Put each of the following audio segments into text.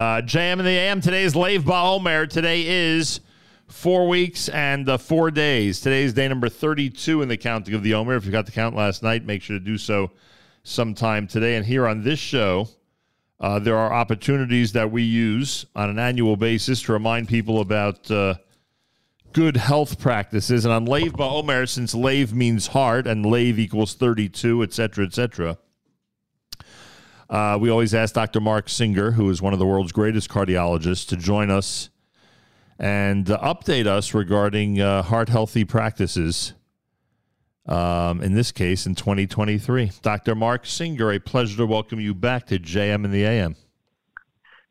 Uh, JM and the AM. Today is Lev BaOmer. Today is four weeks and uh, four days. Today is day number 32 in the counting of the Omer. If you got the count last night, make sure to do so sometime today. And here on this show, uh, there are opportunities that we use on an annual basis to remind people about uh, good health practices. And on Lev Ba'omer, since Lave means heart and Lave equals 32, et cetera, et cetera, uh, we always ask Dr. Marc Singer, who is one of the world's greatest cardiologists, to join us and uh, update us regarding uh, heart healthy practices. Um, in this case, in 2023, Dr. Marc Singer, a pleasure to welcome you back to JM and the AM.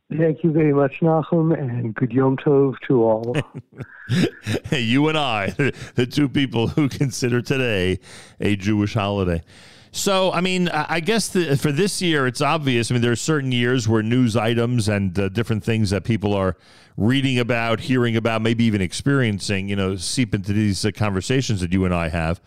Thank you very much, Nachum, and good Yom Tov to all. you and I, the two people who consider today a Jewish holiday. So, I mean, I guess the, for this year, it's obvious. I mean, there are certain years where news items and uh, different things that people are reading about, hearing about, maybe even experiencing, you know, seep into these uh, conversations that you and I have.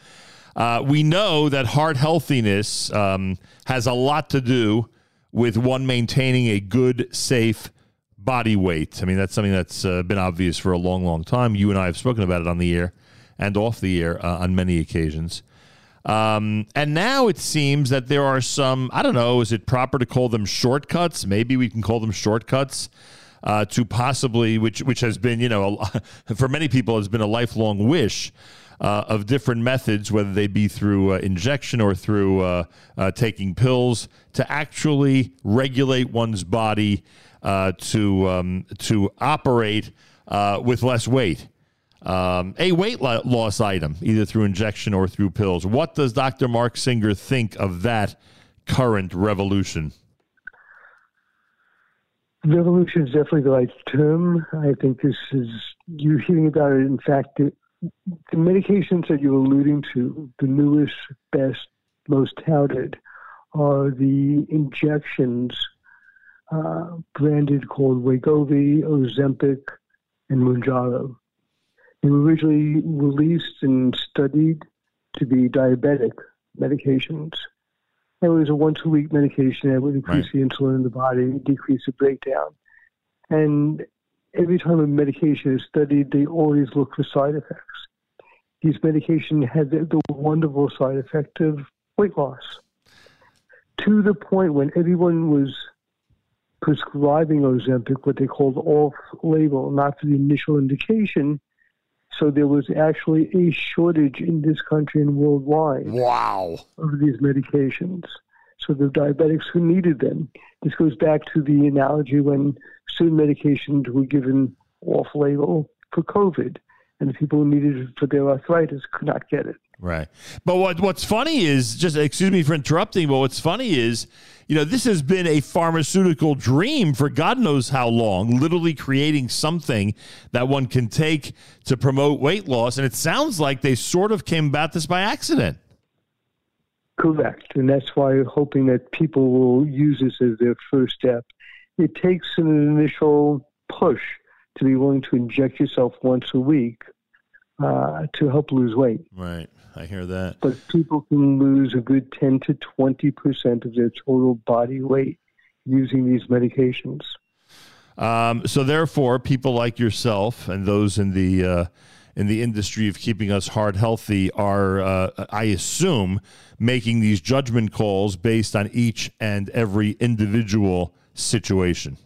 Uh, we know that heart healthiness um, has a lot to do with one maintaining a good, safe body weight. I mean, that's something that's uh, been obvious for a long, long time. You and I have spoken about it on the air and off the air uh, on many occasions. Um, and now it seems that there are some, I don't know, is it proper to call them shortcuts? Maybe we can call them shortcuts uh, to possibly, which, which has been, you know, a, for many people has been a lifelong wish. Uh, of different methods, whether they be through uh, injection or through uh, uh, taking pills, to actually regulate one's body uh, to um, to operate with less weight um, a weight loss item, either through injection or through pills. What does Dr. Marc Singer think of that current revolution? Revolution is definitely the right term. I think this is, you're hearing about it. In fact, the, the medications that you're alluding to, the newest, best, most touted, are the injections uh, branded called Wegovy, Ozempic, and Mounjaro. They were originally released and studied to be diabetic medications. It was a once a week medication that would increase right. the insulin in the body, decrease the breakdown. And every time a medication is studied, they always look for side effects. These medications had the, the wonderful side effect of weight loss to the point when everyone was prescribing Ozempic, what they called off label, not for the initial indication, so there was actually a shortage in this country and worldwide. Wow. Of these medications. So the diabetics who needed them. This goes back to the analogy when certain medications were given off label for COVID and the people who needed it for their arthritis could not get it. Right. But what what's funny is just excuse me for interrupting, but what's funny is, you know, this has been a pharmaceutical dream for God knows how long, literally creating something that one can take to promote weight loss. And it sounds like they sort of came about this by accident. Correct. And that's why I'm hoping that people will use this as their first step. It takes an initial push to be willing to inject yourself once a week uh, to help lose weight. Right. I hear that. But people can lose a good 10 to 20% of their total body weight using these medications. Um, so, therefore, people like yourself and those in the uh, in the industry of keeping us heart healthy are, uh, I assume, making these judgment calls based on each and every individual situation.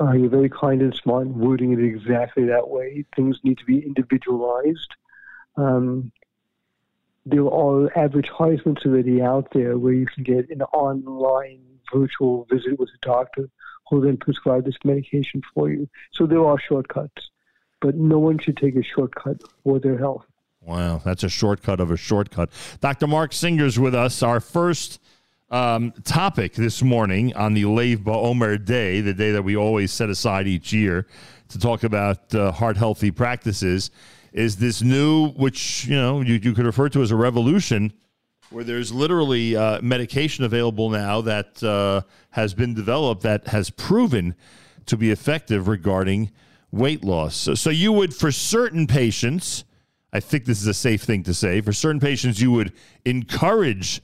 Uh, you're very kind and smart in wording it exactly that way. Things need to be individualized. Um, there are advertisements already out there where you can get an online virtual visit with a doctor who will then prescribe this medication for you. So there are shortcuts, but no one should take a shortcut for their health. Wow, that's a shortcut of a shortcut. Dr. Marc Singer's with us. Our first um, topic this morning on the Lev BaOmer Day, the day that we always set aside each year to talk about uh, heart healthy practices, is this new, which you know you, you could refer to as a revolution, where there's literally uh, medication available now that uh, has been developed that has proven to be effective regarding weight loss. So, so you would, for certain patients, I think this is a safe thing to say, for certain patients, you would encourage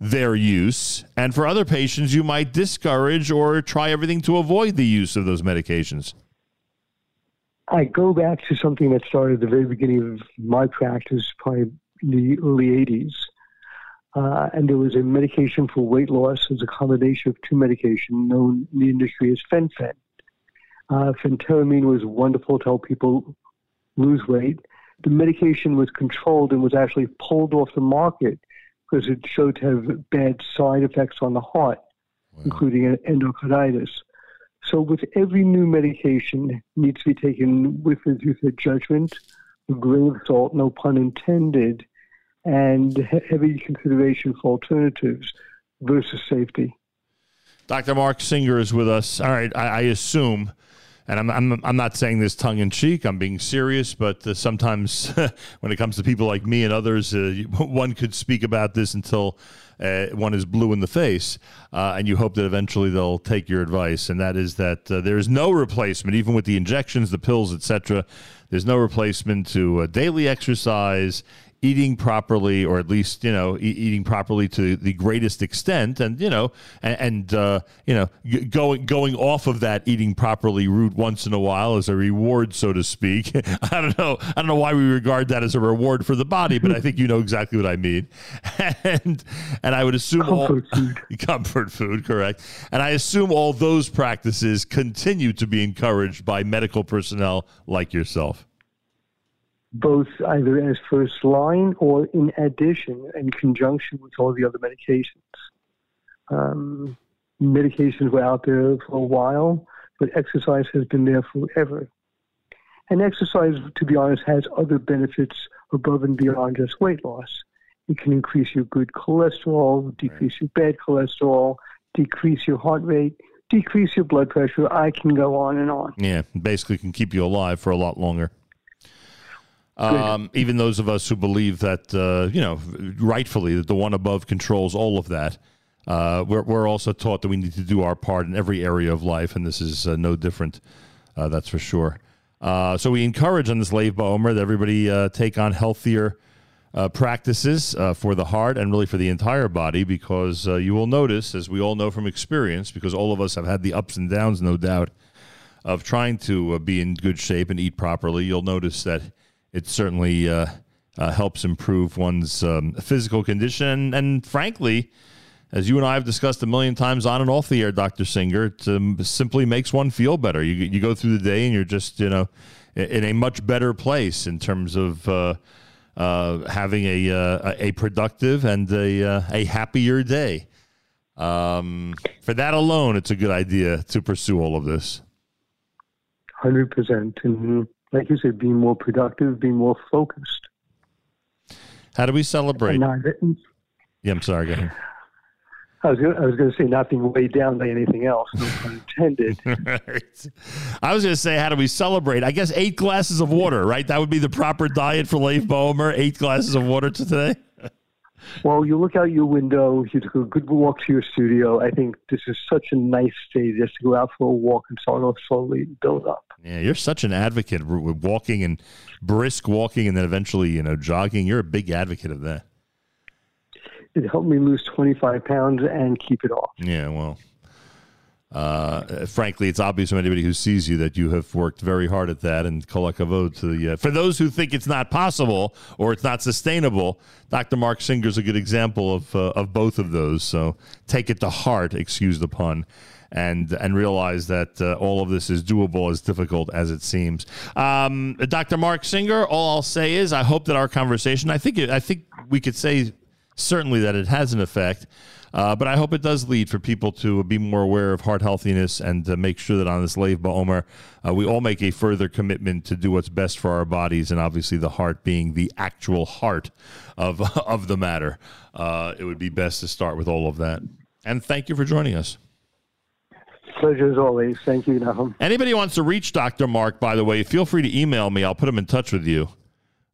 their use. And for other patients, you might discourage or try everything to avoid the use of those medications. I go back to something that started at the very beginning of my practice, probably in the early 80s. Uh, and there was a medication for weight loss. as a combination of two medications known in the industry as fen-phen. Uh, phentermine was wonderful to help people lose weight. The medication was controlled and was actually pulled off the market because it showed to have bad side effects on the heart, wow. including endocarditis. So with every new medication needs to be taken with, as you said, judgment, a grain of salt, no pun intended, and heavy consideration for alternatives versus safety. Dr. Marc Singer is with us. All right, I, I assume, and I'm, I'm, I'm not saying this tongue in cheek, I'm being serious, but uh, sometimes when it comes to people like me and others, uh, one could speak about this until uh, one is blue in the face, uh, and you hope that eventually they'll take your advice. And that is that uh, there is no replacement, even with the injections, the pills, etc. There's no replacement to daily exercise, eating properly, or at least you know e- eating properly to the greatest extent, and you know, and, and uh, you know, g- going going off of that eating properly route once in a while as a reward, so to speak. I don't know, I don't know why we regard that as a reward for the body, but I think you know exactly what I mean. and and I would assume comfort all, food, comfort food, correct. And I assume all those practices continue to be encouraged by medical personnel like yourself both either as first line or in addition in conjunction with all the other medications. Um, medications were out there for a while, but exercise has been there forever. And exercise, to be honest, has other benefits above and beyond just weight loss. It can increase your good cholesterol, decrease your bad cholesterol, decrease your heart rate, decrease your blood pressure. I can go on and on. Yeah, basically can keep you alive for a lot longer. Um, even those of us who believe that, uh, you know, rightfully that the one above controls all of that, uh, we're, we're also taught that we need to do our part in every area of life, and this is uh, no different. Uh, that's for sure. Uh, so we encourage on this Lev BaOmer that everybody uh, take on healthier practices for the heart and really for the entire body, because you will notice, as we all know from experience, because all of us have had the ups and downs, no doubt, of trying to be in good shape and eat properly. You'll notice that it certainly uh, uh, helps improve one's um, physical condition. And frankly, as you and I have discussed a million times on and off the air, Dr. Singer, it um, simply makes one feel better. You, you go through the day and you're just, you know, in a much better place in terms of uh, uh, having a, uh, a productive and a, uh, a happier day. Um, for that alone, it's a good idea to pursue all of this. 100%. And like you said, being more productive, being more focused. How do we celebrate? yeah, I'm sorry. Go ahead. I was gonna, I was going to say not being weighed down by anything else, no pun intended. right. I was going to say, how do we celebrate? I guess eight glasses of water, right? That would be the proper diet for Lev BaOmer. Eight glasses of water today. Well, you look out your window. You took a good walk to your studio. I think this is such a nice day just to go out for a walk and start off slowly, build up. Yeah, you're such an advocate with walking and brisk walking, and then eventually, you know, jogging. You're a big advocate of that. It helped me lose 25 pounds and keep it off. Yeah, well, uh, frankly, it's obvious from anybody who sees you that you have worked very hard at that. And kolakavod to the, uh, for those who think it's not possible or it's not sustainable, Dr. Marc Singer is a good example of uh, of both of those. So take it to heart, excuse the pun and and realize that uh, all of this is doable, as difficult as it seems. Um, Dr. Marc Singer, all I'll say is I hope that our conversation, I think I think we could say certainly that it has an effect. Uh, but I hope it does lead for people to be more aware of heart healthiness and to make sure that on this Lev BaOmer, uh, we all make a further commitment to do what's best for our bodies, and obviously the heart being the actual heart of of the matter. Uh, it would be best to start with all of that. And thank you for joining us. Pleasure as always. Thank you, Nachum. Anybody wants to reach Dr. Marc, by the way, feel free to email me. I'll put him in touch with you.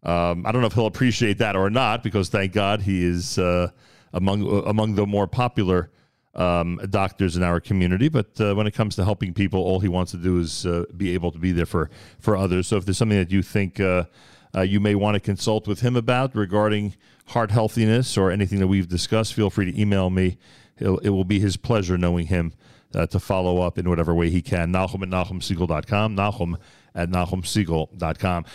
Um, I don't know if he'll appreciate that or not, because thank God he is uh, among uh, among the more popular um, doctors in our community. But uh, when it comes to helping people, all he wants to do is uh, be able to be there for for others. So if there's something that you think uh, uh, you may want to consult with him about regarding heart healthiness or anything that we've discussed, feel free to email me. It'll, it will be his pleasure knowing him to follow up in whatever way he can. Nachum at NachumSegal.com. Nachum at NachumSegal.com.